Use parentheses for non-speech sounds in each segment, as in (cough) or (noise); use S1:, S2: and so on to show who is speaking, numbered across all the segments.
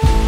S1: you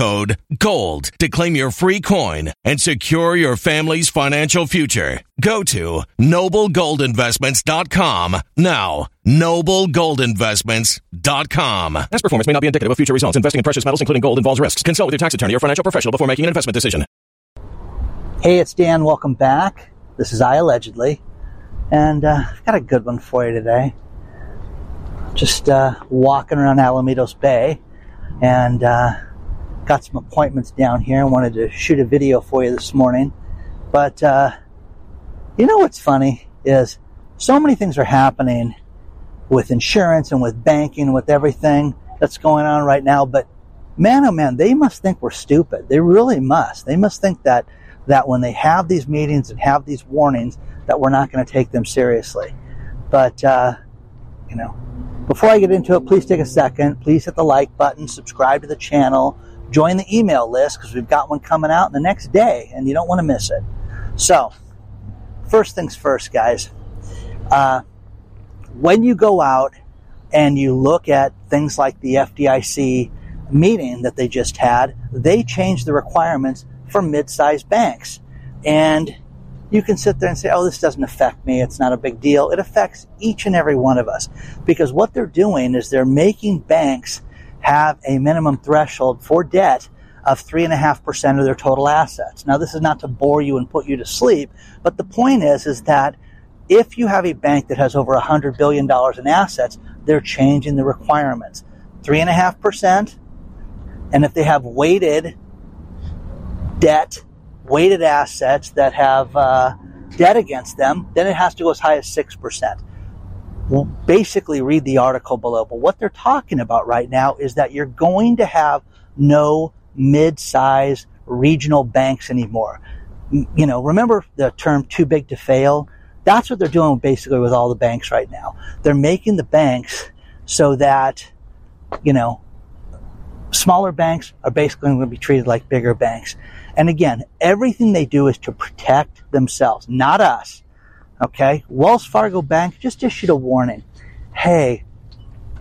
S2: GOLD to claim your free coin and secure your family's financial future. Go to noblegoldinvestments.com now. Noblegoldinvestments.com.
S3: Past performance may not be indicative of future results. Investing in precious metals, including gold, involves risks. Consult with your tax attorney or financial professional before making an investment decision.
S4: Hey, it's Dan. Welcome back. This is I Allegedly. And uh, I've got a good one for you today. Just uh, walking around Alamitos Bay and uh, got some appointments down here. I wanted to shoot a video for you this morning. But uh, you know what's funny is so many things are happening with insurance and with banking and with everything that's going on right now. But man, oh man, they must think we're stupid. They really must. They must think that that when they have these meetings and have these warnings, that we're not going to take them seriously. But uh, you know, before I get into it, please take a second. Please hit the like button, subscribe to the channel, join the email list because we've got one coming out the next day, and you don't want to miss it. So, first things first, guys. Uh, when you go out and you look at things like the FDIC meeting that they just had, they changed the requirements for mid-sized banks. And you can sit there and say, oh, this doesn't affect me. It's not a big deal. It affects each and every one of us because what they're doing is they're making banks have a minimum threshold for debt of 3.5% of their total assets. Now, this is not to bore you and put you to sleep, but the point is, is that if you have a bank that has over $100 billion in assets, they're changing the requirements. 3.5%, and if they have weighted debt, weighted assets that have uh, debt against them, then it has to go as high as 6%. Basically, read the article below. But what they're talking about right now is that you're going to have no mid-size regional banks anymore. You know, remember the term too big to fail? That's what they're doing basically with all the banks right now. They're making the banks so that, you know, Smaller banks are basically going to be treated like bigger banks. And again, everything they do is to protect themselves, not us. Okay? Wells Fargo Bank just issued a warning. Hey,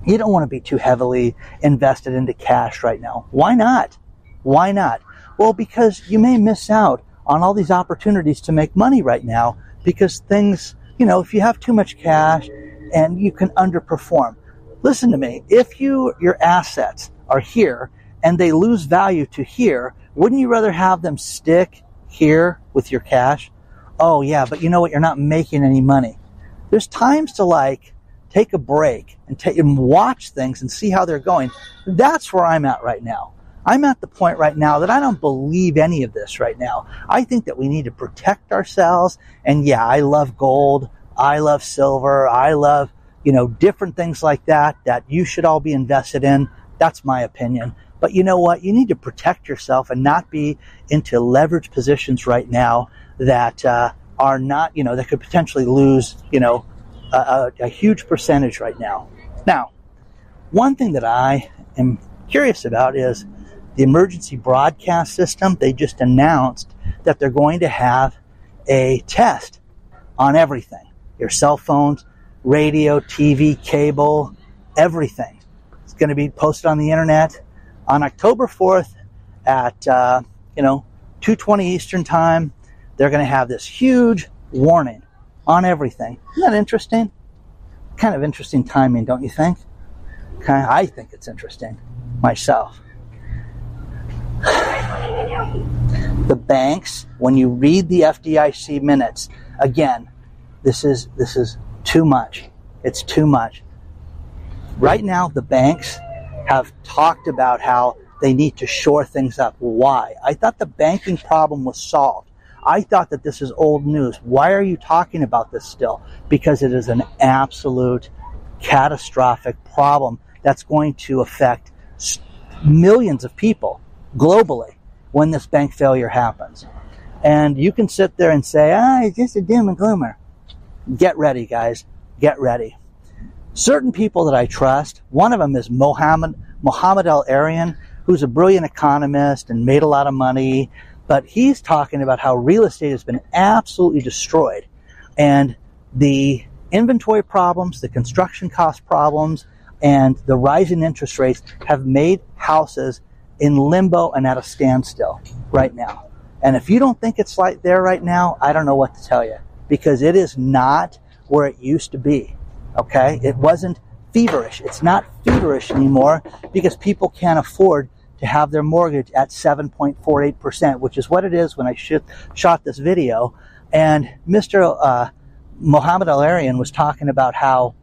S4: you don't want to be too heavily invested into cash right now. Why not? Why not? Well, because you may miss out on all these opportunities to make money right now because things, you know, if you have too much cash and you can underperform. Listen to me. If you, your assets are here and they lose value to here, wouldn't you rather have them stick here with your cash? Oh yeah, but you know what? You're not making any money. There's times to like take a break and take and watch things and see how they're going. That's where I'm at right now. I'm at the point right now that I don't believe any of this right now. I think that we need to protect ourselves. And yeah, I love gold. I love silver. I love, you know, different things like that that you should all be invested in. That's my opinion. But you know what? You need to protect yourself and not be into leverage positions right now that uh, are not, you know, that could potentially lose, you know, a, a, huge percentage right now. Now, one thing that I am curious about is the emergency broadcast system. They just announced that they're going to have a test on everything your cell phones, radio, TV, cable, everything. It's going to be posted on the internet on October 4th at, uh, you know, 2.20 Eastern Time. They're going to have this huge warning on everything. Isn't that interesting? Kind of interesting timing, don't you think? Okay, I think it's interesting myself. The banks, when you read the FDIC minutes, again, this is this is too much. It's too much. Right now, the banks have talked about how they need to shore things up. Why? I thought the banking problem was solved. I thought that this is old news. Why are you talking about this still? Because it is an absolute catastrophic problem that's going to affect millions of people globally when this bank failure happens. And you can sit there and say, ah, it's just a doom and gloomer. Get ready, guys. Get ready. Certain people that I trust, one of them is Mohamed, Mohamed El-Erian, who's a brilliant economist and made a lot of money but he's talking about how real estate has been absolutely destroyed. And the inventory problems, the construction cost problems, and the rising interest rates have made houses in limbo and at a standstill right now. And if you don't think it's like there right now, I don't know what to tell you because it is not where it used to be. Okay? It wasn't feverish. It's not feverish anymore because people can't afford to have their mortgage at 7.48%, which is what it is when I sh- shot this video. And Mr. Uh, Mohamed El-Erian was talking about how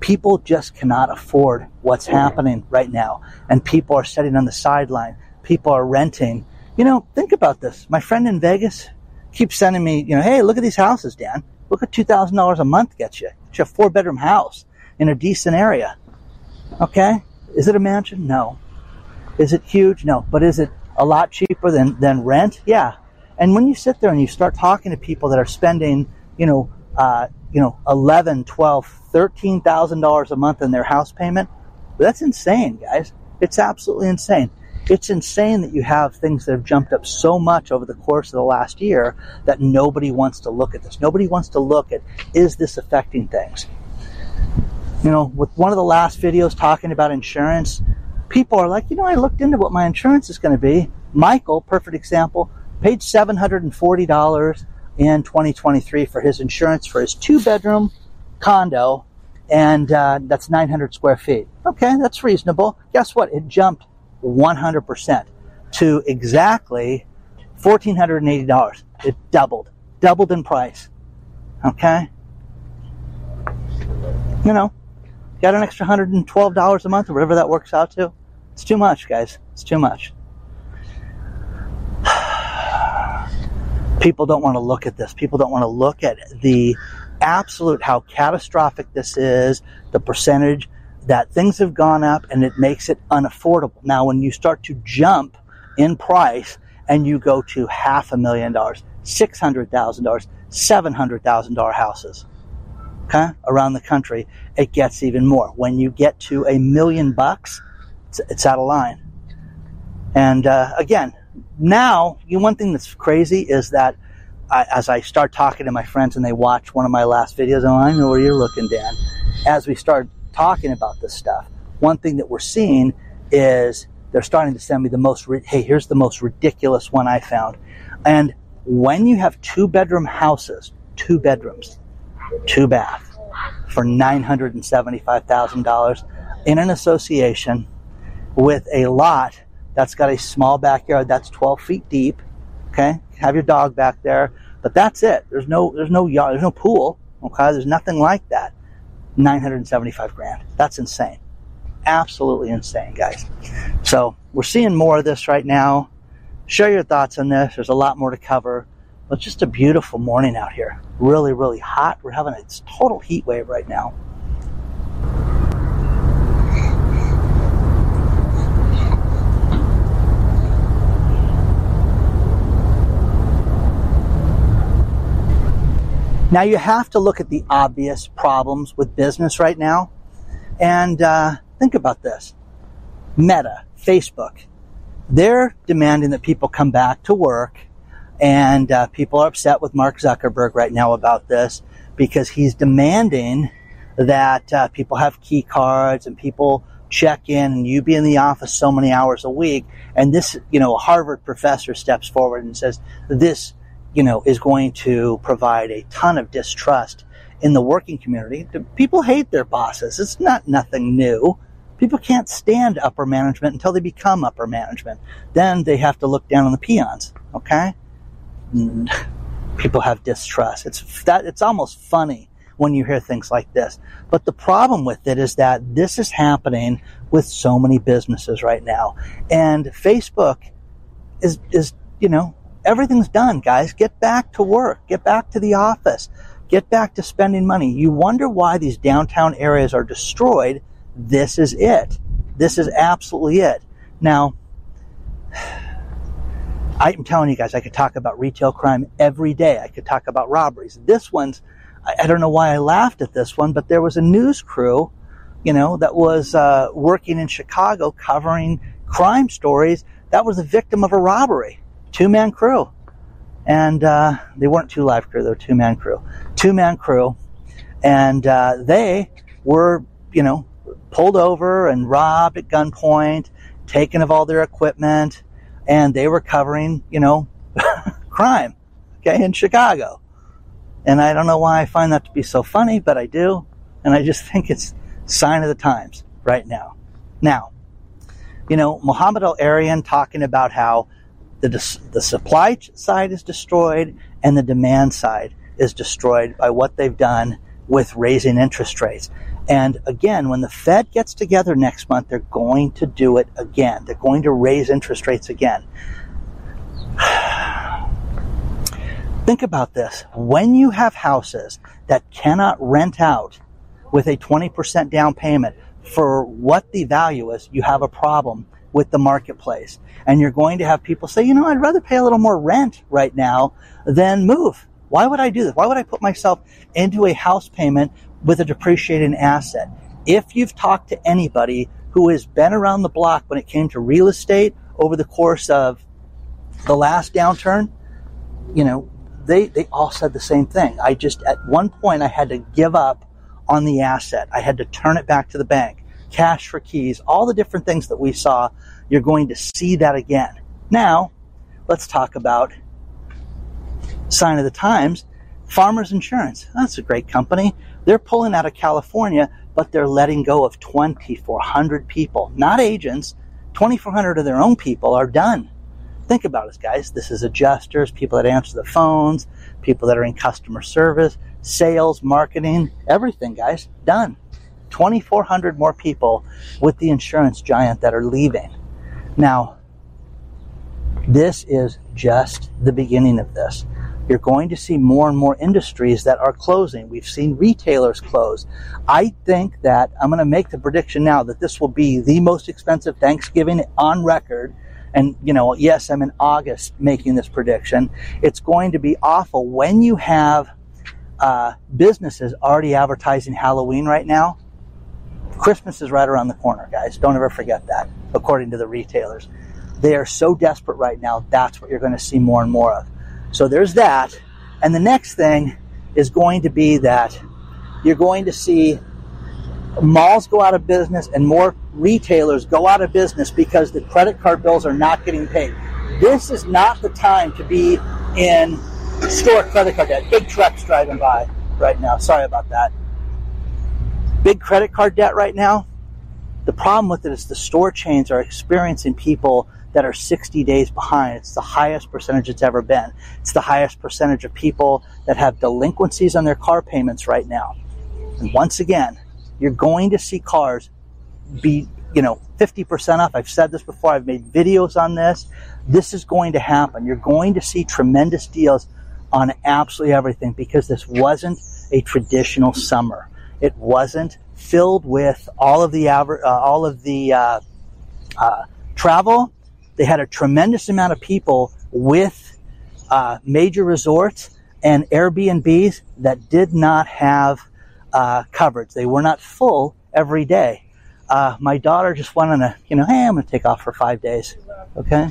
S4: people just cannot afford what's happening right now. And people are sitting on the sideline. People are renting. You know, think about this. My friend in Vegas keeps sending me, you know, hey, look at these houses, Dan. Look at $2,000 a month gets you. It's a four bedroom house in a decent area. Okay? Is it a mansion? No. Is it huge? No. But is it a lot cheaper than, than rent? Yeah. And when you sit there and you start talking to people that are spending, you know, uh, you know, eleven, twelve, thirteen thousand dollars a month in their house payment, that's insane, guys. It's absolutely insane. It's insane that you have things that have jumped up so much over the course of the last year that nobody wants to look at this. Nobody wants to look at is this affecting things. You know, with one of the last videos talking about insurance, people are like, you know, I looked into what my insurance is going to be. Michael, perfect example, paid $740 in 2023 for his insurance for his two bedroom condo, and uh, that's 900 square feet. Okay, that's reasonable. Guess what? It jumped 100% to exactly $1,480. It doubled, doubled in price. Okay? You know, got an extra $112 a month or whatever that works out to. It's too much, guys. It's too much. (sighs) People don't want to look at this. People don't want to look at the absolute how catastrophic this is, the percentage that things have gone up and it makes it unaffordable. Now, when you start to jump in price and you go to half a million dollars, $600,000, $700,000 houses, okay, around the country, it gets even more. When you get to a million bucks, it's, it's out of line. And uh, again, now, you know, one thing that's crazy is that I, as I start talking to my friends and they watch one of my last videos, oh, I know where you're looking, Dan. As we start talking about this stuff, one thing that we're seeing is they're starting to send me the most, hey, here's the most ridiculous one I found. And when you have two bedroom houses, two bedrooms, two bath, for $975,000 in an association with a lot that's got a small backyard that's 12 feet deep. Okay. Have your dog back there, but that's it. There's no, there's no yard, there's no pool. Okay. There's nothing like that. 975 grand. That's insane. Absolutely insane, guys. So we're seeing more of this right now. Share your thoughts on this. There's a lot more to cover. But it's just a beautiful morning out here. Really, really hot. We're having a total heat wave right now. Now you have to look at the obvious problems with business right now, and uh, think about this: Meta, Facebook, they're demanding that people come back to work, and uh, people are upset with Mark Zuckerberg right now about this because he's demanding that uh, people have key cards and people check in and you be in the office so many hours a week. And this, you know, a Harvard professor steps forward and says this you know, is going to provide a ton of distrust in the working community. People hate their bosses. It's not nothing new. People can't stand upper management until they become upper management. Then they have to look down on the peons. Okay? People have distrust. It's that. It's almost funny when you hear things like this. But the problem with it is that this is happening with so many businesses right now, and Facebook is is you know everything's done, guys. Get back to work. Get back to the office. Get back to spending money. You wonder why these downtown areas are destroyed. This is it. This is absolutely it. Now, (sighs) I'm telling you guys, I could talk about retail crime every day. I could talk about robberies. This one's, I, don't know why I laughed at this one, but there was a news crew, you know, that was uh, working in Chicago covering crime stories that was a victim of a robbery two man crew. And uh, they weren't two live crew, they were two man crew. Two man crew. And uh, they were, you know, pulled over and robbed at gunpoint, taken of all their equipment, and they were covering, you know, (laughs) crime, okay, in Chicago. And I don't know why I find that to be so funny, but I do. And I just think it's sign of the times right now. Now, you know, Mohamed El-Erian talking about how the, the supply side is destroyed and the demand side is destroyed by what they've done with raising interest rates. And again, when the Fed gets together next month, they're going to do it again. They're going to raise interest rates again. (sighs) Think about this. When you have houses that cannot rent out with a 20% down payment for what the value is, you have a problem with the marketplace. And you're going to have people say, you know, I'd rather pay a little more rent right now than move. Why would I do this? Why would I put myself into a house payment with a depreciating asset? If you've talked to anybody who has been around the block when it came to real estate over the course of the last downturn, you know, they, they all said the same thing. I just, at one point, I had to give up on the asset. I had to turn it back to the bank cash for keys, all the different things that we saw, you're going to see that again. Now, let's talk about sign of the times. Farmers Insurance. That's a great company. They're pulling out of California, but they're letting go of 2,400 people, not agents. 2,400 of their own people are done. Think about it, guys. This is adjusters, people that answer the phones, people that are in customer service, sales, marketing, everything, guys. Done. 2,400 more people with the insurance giant that are leaving. Now, this is just the beginning of this. You're going to see more and more industries that are closing. We've seen retailers close. I think that I'm going to make the prediction now that this will be the most expensive Thanksgiving on record. And, you know, yes, I'm in August making this prediction. It's going to be awful when you have uh, businesses already advertising Halloween right now Christmas is right around the corner, guys. Don't ever forget that, according to the retailers. They are so desperate right now, that's what you're going to see more and more of. So there's that. And the next thing is going to be that you're going to see malls go out of business and more retailers go out of business because the credit card bills are not getting paid. This is not the time to be in store credit card debt. Big trucks driving by right now. Sorry about that. Big credit card debt right now. The problem with it is the store chains are experiencing people that are 60 days behind. It's the highest percentage it's ever been. It's the highest percentage of people that have delinquencies on their car payments right now. And once again, you're going to see cars be, you know, 50% off. I've said this before. I've made videos on this. This is going to happen. You're going to see tremendous deals on absolutely everything because this wasn't a traditional summer. It wasn't filled with all of the aver- uh, all of the uh, uh, travel. They had a tremendous amount of people with uh, major resorts and Airbnbs that did not have uh, coverage. They were not full every day. Uh, my daughter just went on a, you know, hey, I'm going to take off for five days. Okay.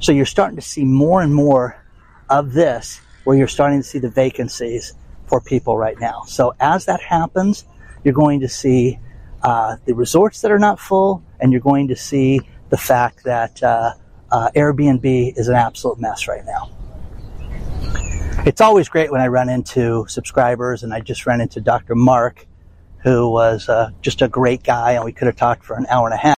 S4: So you're starting to see more and more of this where you're starting to see the vacancies for people right now. So as that happens, you're going to see uh, the resorts that are not full, and you're going to see the fact that uh, uh, Airbnb is an absolute mess right now. It's always great when I run into subscribers, and I just ran into Dr. Mark, who was uh, just a great guy, and we could have talked for an hour and a half.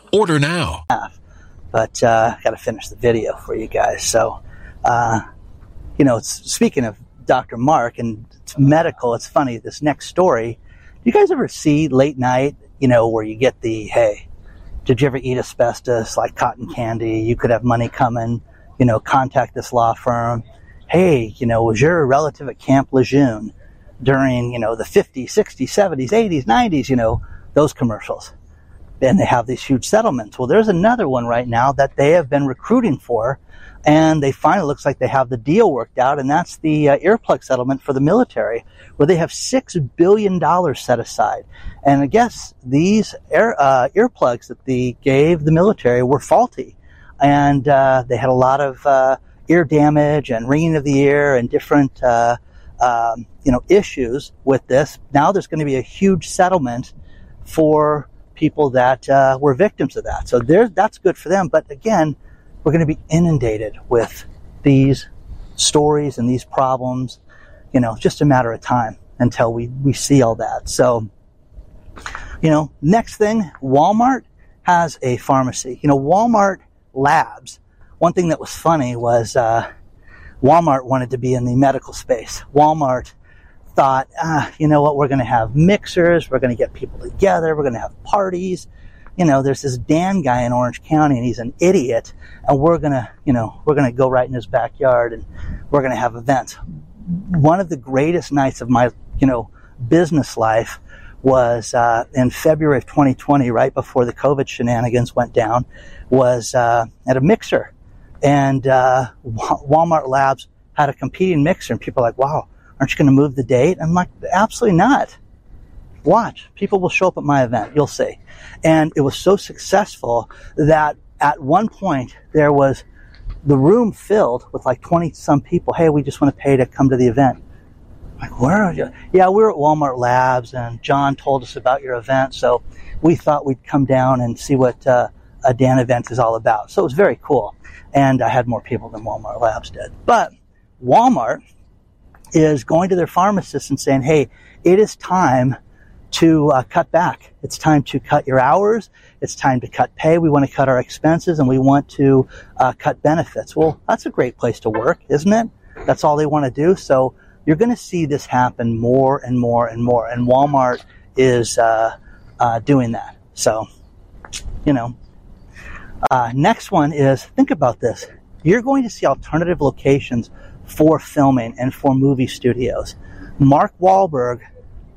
S1: Order now.
S4: But uh, I got to finish the video for you guys. So, uh, you know, speaking of Dr. Mark and it's medical, it's funny. This next story. Do you guys ever see late night? You know, where you get the hey, did you ever eat asbestos like cotton candy? You could have money coming. You know, contact this law firm. Hey, you know, was your relative at Camp Lejeune during you know the 50s, 60s, 70s, 80s, 90s? You know, those commercials and they have these huge settlements. Well, there's another one right now that they have been recruiting for, and they finally looks like they have the deal worked out, and that's the uh, earplug settlement for the military, where they have six billion dollars set aside. And I guess these air, uh, earplugs that they gave the military were faulty, and uh, they had a lot of uh, ear damage and ringing of the ear and different. Uh, um, you know issues with this. Now there's going to be a huge settlement for people that uh, were victims of that. So that's good for them. But again, we're going to be inundated with these stories and these problems. You know, just a matter of time until we, we see all that. So, you know, next thing, Walmart has a pharmacy. You know, Walmart labs. One thing that was funny was uh, Walmart wanted to be in the medical space. Walmart thought, ah, you know what, we're going to have mixers, we're going to get people together, we're going to have parties. You know, there's this Dan guy in Orange County and he's an idiot, and we're going to, you know, we're going to go right in his backyard and we're going to have events. One of the greatest nights of my, you know, business life was uh, in February of 2020, right before the COVID shenanigans went down, was uh, at a mixer. And uh, Walmart Labs had a competing mixer, and people like, wow, Aren't you going to move the date? I'm like, absolutely not. Watch. People will show up at my event. You'll see. And it was so successful that at one point there was the room filled with like 20 some people. Hey, we just want to pay to come to the event. I'm like, where are you? Yeah, we are at Walmart Labs and John told us about your event. So we thought we'd come down and see what uh, a Dan event is all about. So it was very cool. And I had more people than Walmart Labs did. But Walmart is going to their pharmacist and saying, hey, it is time to uh, cut back. It's time to cut your hours. It's time to cut pay. We want to cut our expenses and we want to uh, cut benefits. Well, that's a great place to work, isn't it? That's all they want to do. So you're going to see this happen more and more and more. And Walmart is uh, uh doing that. So, you know. Uh, next one is think about this. You're going to see alternative locations for filming and for movie studios. Mark Wahlberg,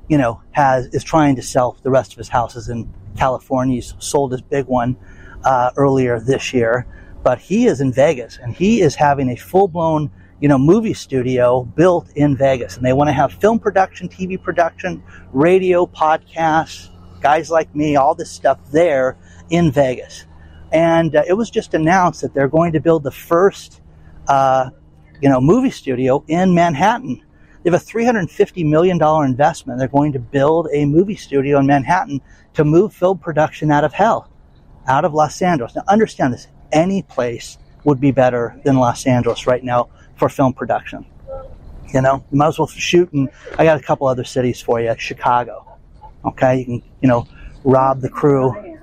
S4: you know, has is trying to sell the rest of his houses in California. He's sold his big one uh, earlier this year, but he is in Vegas and he is having a full blown you know movie studio built in Vegas, and they want to have film production, TV production, radio, podcasts, guys like me, all this stuff there in Vegas. And uh, it was just announced that they're going to build the first uh, you know, movie studio in Manhattan. They have a $350 million investment. They're going to build a movie studio in Manhattan to move film production out of hell, out of Los Angeles. Now, understand this any place would be better than Los Angeles right now for film production. You know, you might as well shoot in, I got a couple other cities for you. Chicago. Okay. You can, you know, rob the crew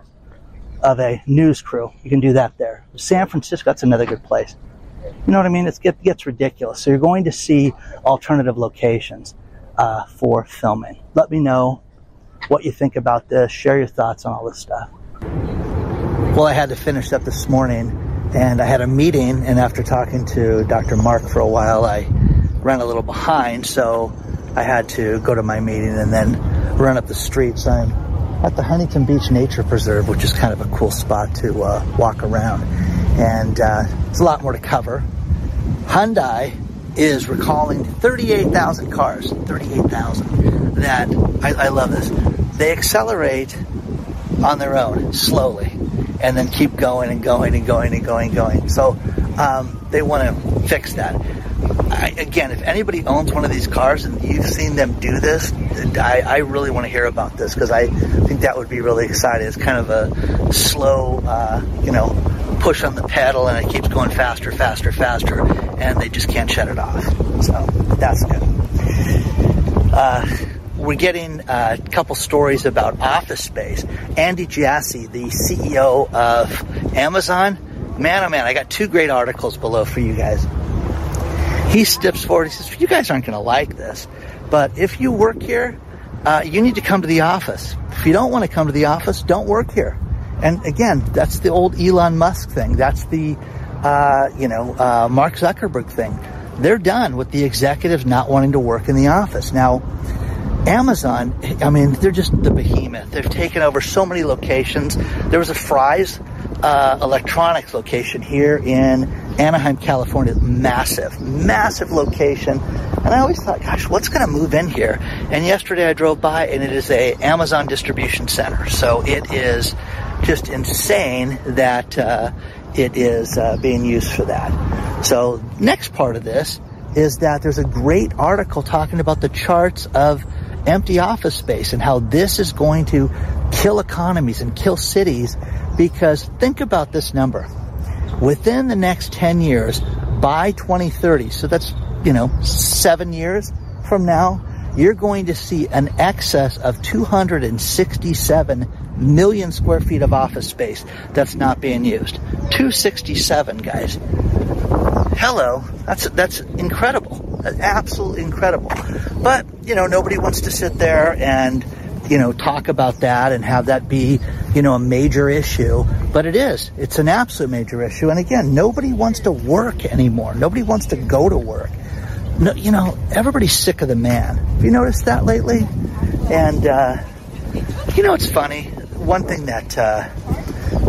S4: of a news crew. You can do that there. San Francisco, that's another good place. You know what I mean? It's, it gets ridiculous. So you're going to see alternative locations uh, for filming. Let me know what you think about this. Share your thoughts on all this stuff. Well, I had to finish up this morning and I had a meeting. And after talking to Dr. Mark for a while, I ran a little behind. So I had to go to my meeting and then run up the streets. I'm at the Huntington Beach Nature Preserve, which is kind of a cool spot to uh, walk around and uh, it's a lot more to cover. Hyundai is recalling 38,000 cars, 38,000 that I, I love this. They accelerate on their own slowly and then keep going and going and going and going and going. So um, they want to fix that. I, again, if anybody owns one of these cars and you've seen them do this, I, I really want to hear about this because I think that would be really exciting. It's kind of a slow, uh, you know, push on the pedal and it keeps going faster, faster, faster, and they just can't shut it off. So that's good. Uh, we're getting a couple stories about office space. Andy Jassy, the CEO of Amazon, man, oh man, I got two great articles below for you guys. He steps forward. He says, "You guys aren't going to like this, but if you work here, uh, you need to come to the office. If you don't want to come to the office, don't work here." And again, that's the old Elon Musk thing. That's the, uh, you know, uh, Mark Zuckerberg thing. They're done with the executives not wanting to work in the office. Now, Amazon, I mean, they're just the behemoth. They've taken over so many locations. There was a Fry's uh, electronics location here in Anaheim, California. Massive, massive location. And I always thought, gosh, what's going to move in here? And yesterday I drove by and it is a Amazon distribution center. So it is just insane that uh, it is uh, being used for that. So next part of this is that there's a great article talking about the charts of empty office space and how this is going to kill economies and kill cities because think about this number. Within the next 10 years, by 2030, so that's, you know, seven years from now, you're going to see an excess of 267 million square feet of office space that's not being used. 267, guys. Hello. That's, that's incredible. Absolutely incredible. But, you know, nobody wants to sit there and, you know, talk about that and have that be, you know, a major issue. But it is. It's an absolute major issue. And again, nobody wants to work anymore. Nobody wants to go to work. No, you know, everybody's sick of the man. Have you noticed that lately? And, uh, you know, it's funny. One thing that, uh,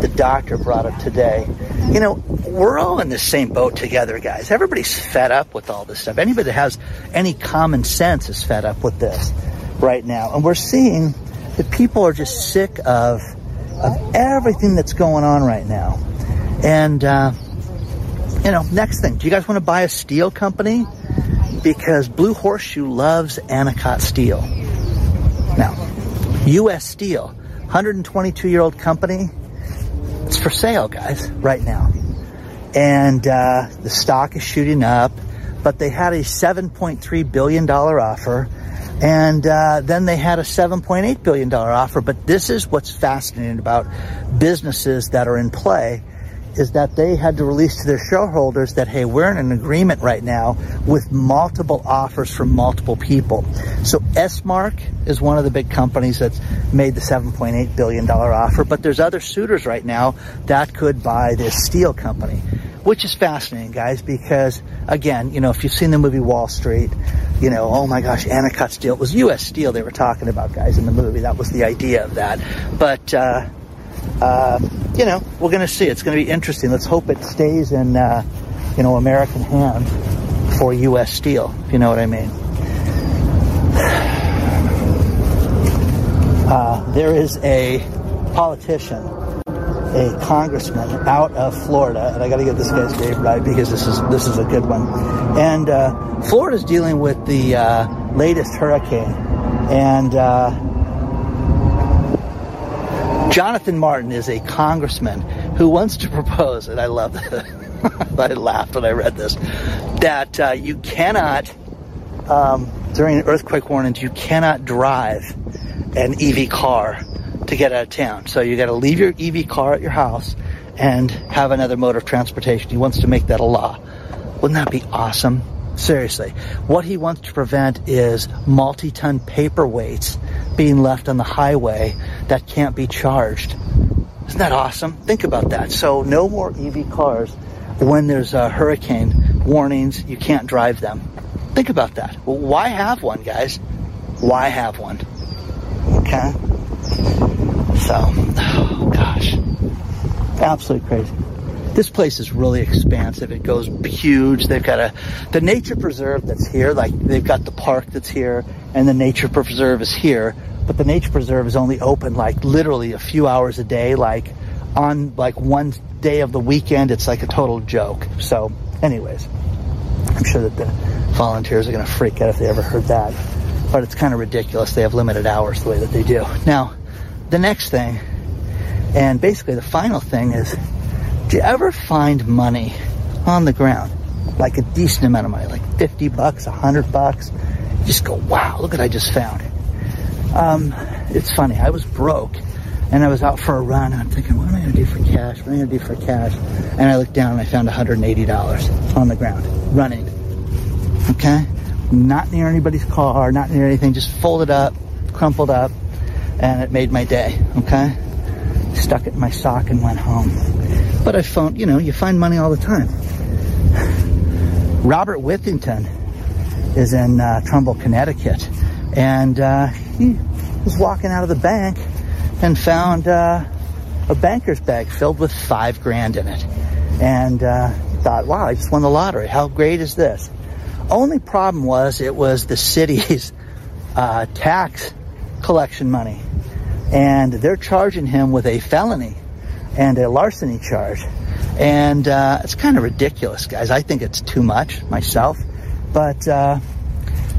S4: the doctor brought up today, you know, we're all in the same boat together, guys. Everybody's fed up with all this stuff. Anybody that has any common sense is fed up with this right now. And we're seeing that people are just sick of, of everything that's going on right now. And, uh, you know, next thing, do you guys want to buy a steel company? Because Blue Horseshoe loves Anacott Steel. Now, U.S. Steel, 122 year old company, it's for sale, guys, right now. And uh, the stock is shooting up, but they had a $7.3 billion offer and uh, then they had a $7.8 billion offer. But this is what's fascinating about businesses that are in play is that they had to release to their shareholders that, hey, we're in an agreement right now with multiple offers from multiple people. So Esmark is one of the big companies that's made the $7.8 billion offer, but there's other suitors right now that could buy this steel company, which is fascinating, guys, because again, you know, if you've seen the movie Wall Street, you know, oh my gosh, Anacott Steel. It was U.S. Steel they were talking about, guys, in the movie. That was the idea of that. But, uh, uh, you know, we're going to see. It's going to be interesting. Let's hope it stays in, uh, you know, American hands for U.S. Steel, if you know what I mean. (sighs) Uh, there is a politician, a congressman out of Florida, and I got to get this guy's name right because this is this is a good one. And uh, Florida's dealing with the uh, latest hurricane, and uh, Jonathan Martin is a congressman who wants to propose, and I love this. (laughs) I laughed when I read this, that uh, you cannot, um, during earthquake warnings, you cannot drive an EV car to get out of town. So you got to leave your EV car at your house and have another mode of transportation. He wants to make that a law. Wouldn't that be awesome? Seriously. What he wants to prevent is multi-ton paperweights being left on the highway that can't be charged. Isn't that awesome? Think about that. So no more EV cars when there's a hurricane warnings, you can't drive them. Think about that. Well, why have one, guys? Why have one? Okay? So, oh gosh. Absolutely crazy. This place is really expansive. It goes huge. They've got a, the nature preserve that's here, like they've got the park that's here and the nature preserve is here, but the nature preserve is only open like literally a few hours a day, like on like one day of the weekend. It's like a total joke. So anyways, I'm sure that the volunteers are going to freak out if they ever heard that, but it's kind of ridiculous. They have limited hours the way that they do. Now, the next thing, and basically the final thing is, do you ever find money on the ground? Like a decent amount of money, like 50 bucks, 100 bucks. You just go, wow, look what I just found. Um, it's funny. I was broke and I was out for a run. I'm thinking, what am I going to do for cash? What am I going to do for cash? And I looked down and I found $180 on the ground running. Okay? Not near anybody's car, not near anything, just folded up, crumpled up, and it made my day. Okay? Stuck it in my sock and went home. But I found, you know, you find money all the time. Robert Withington is in uh, Trumbull, Connecticut, and uh, he was walking out of the bank and found uh, a banker's bag filled with five grand in it, and uh, thought, "Wow, I just won the lottery! How great is this?" Only problem was it was the city's uh, tax collection money, and they're charging him with a felony and a larceny charge. And uh, it's kind of ridiculous, guys. I think it's too much myself. But, uh,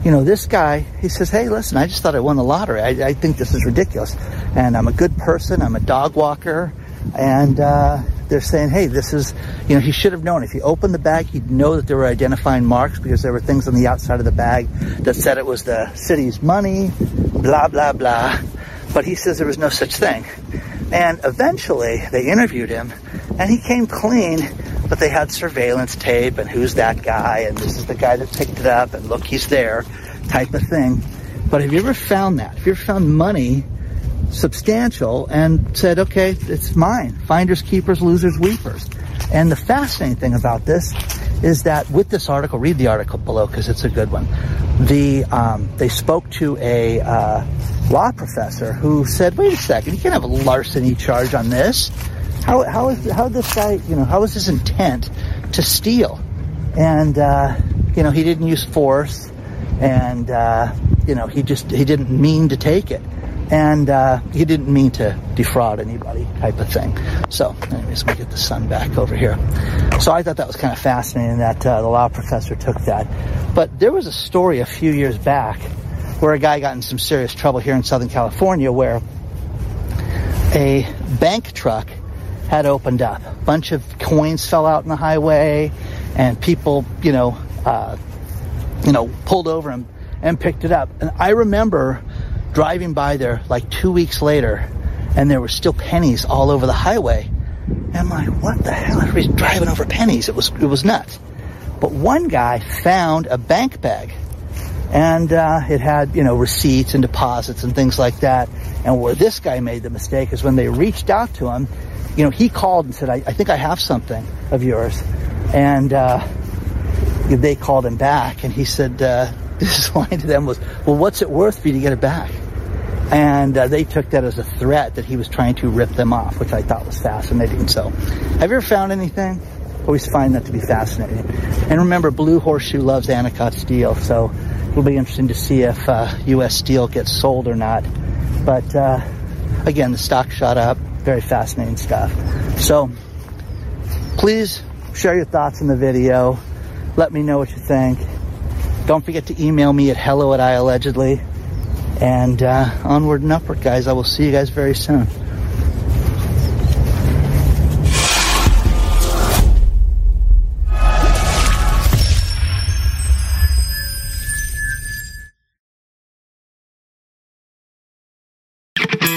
S4: you know, this guy, he says, hey, listen, I just thought I won the lottery. I, I think this is ridiculous. And I'm a good person. I'm a dog walker. And uh, they're saying, hey, this is, you know, he should have known. If he opened the bag, he'd know that there were identifying marks because there were things on the outside of the bag that said it was the city's money, blah, blah, blah. But he says there was no such thing. And eventually they interviewed him and he came clean, but they had surveillance tape and who's that guy and this is the guy that picked it up and look, he's there type of thing. But have you ever found that? Have you ever found money substantial and said, okay, it's mine. Finders, keepers, losers, weepers. And the fascinating thing about this is that with this article, read the article below because it's a good one. The um, they spoke to a uh, law professor who said, "Wait a second, you can't have a larceny charge on this. How how is how this guy you know how is his intent to steal?" And uh, you know he didn't use force, and uh, you know he just he didn't mean to take it and uh, he didn't mean to defraud anybody type of thing so anyways we get the sun back over here so i thought that was kind of fascinating that uh, the law professor took that but there was a story a few years back where a guy got in some serious trouble here in southern california where a bank truck had opened up a bunch of coins fell out in the highway and people you know uh, you know pulled over and, and picked it up and i remember driving by there like two weeks later and there were still pennies all over the highway. And I'm like, what the hell? Everybody's driving over pennies. It was, it was nuts. But one guy found a bank bag and uh, it had, you know, receipts and deposits and things like that. And where this guy made the mistake is when they reached out to him, you know, he called and said, I, I think I have something of yours. And uh, they called him back and he said, uh, (laughs) this line to them was, well, what's it worth for you to get it back? And uh, they took that as a threat that he was trying to rip them off, which I thought was fascinating. So, have you ever found anything? Always find that to be fascinating. And remember, Blue Horseshoe loves Anacott steel, so it'll be interesting to see if uh, U.S. steel gets sold or not. But uh, again, the stock shot up. Very fascinating stuff. So, please share your thoughts in the video. Let me know what you think. Don't forget to email me at hello at I allegedly. And uh, onward and upward, guys. I will see you guys very soon.